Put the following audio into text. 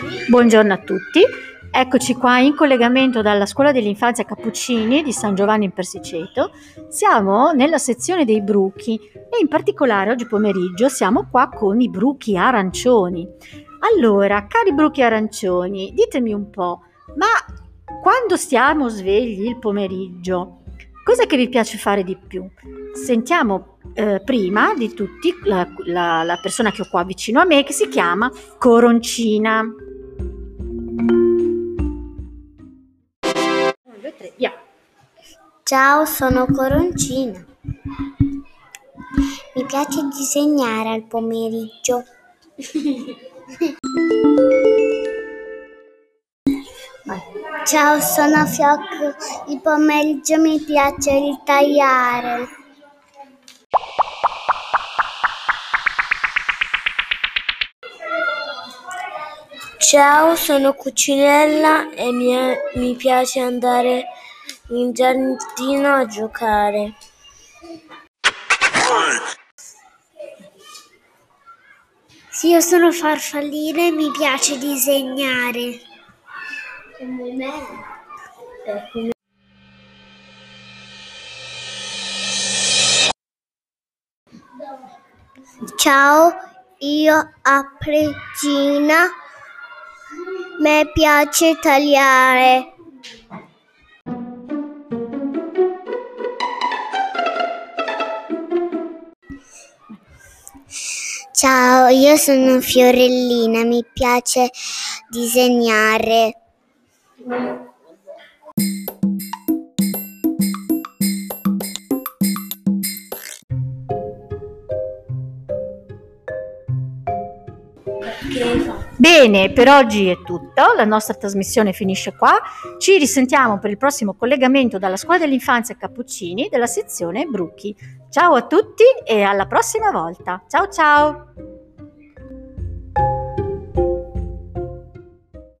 Buongiorno a tutti, eccoci qua in collegamento dalla Scuola dell'Infanzia Cappuccini di San Giovanni in Persiceto. Siamo nella sezione dei bruchi e in particolare oggi pomeriggio siamo qua con i bruchi arancioni. Allora, cari bruchi arancioni, ditemi un po', ma quando stiamo svegli il pomeriggio, Cos'è che vi piace fare di più? Sentiamo eh, prima di tutti la, la, la persona che ho qua vicino a me che si chiama Coroncina. Ciao, sono Coroncina. Mi piace disegnare al pomeriggio. Ciao, sono Fiocco. Il pomeriggio mi piace ritagliare. Ciao, sono Cucinella e mi, mi piace andare in giardino a giocare. Sì, io sono Farfallina e mi piace disegnare. Come me. Eh, Ciao, io a Pregina mi piace tagliare. Ciao, io sono Fiorellina, mi piace disegnare. Bene, per oggi è tutto, la nostra trasmissione finisce qua, ci risentiamo per il prossimo collegamento dalla Scuola dell'Infanzia Cappuccini della sezione Brucchi. Ciao a tutti e alla prossima volta, ciao ciao!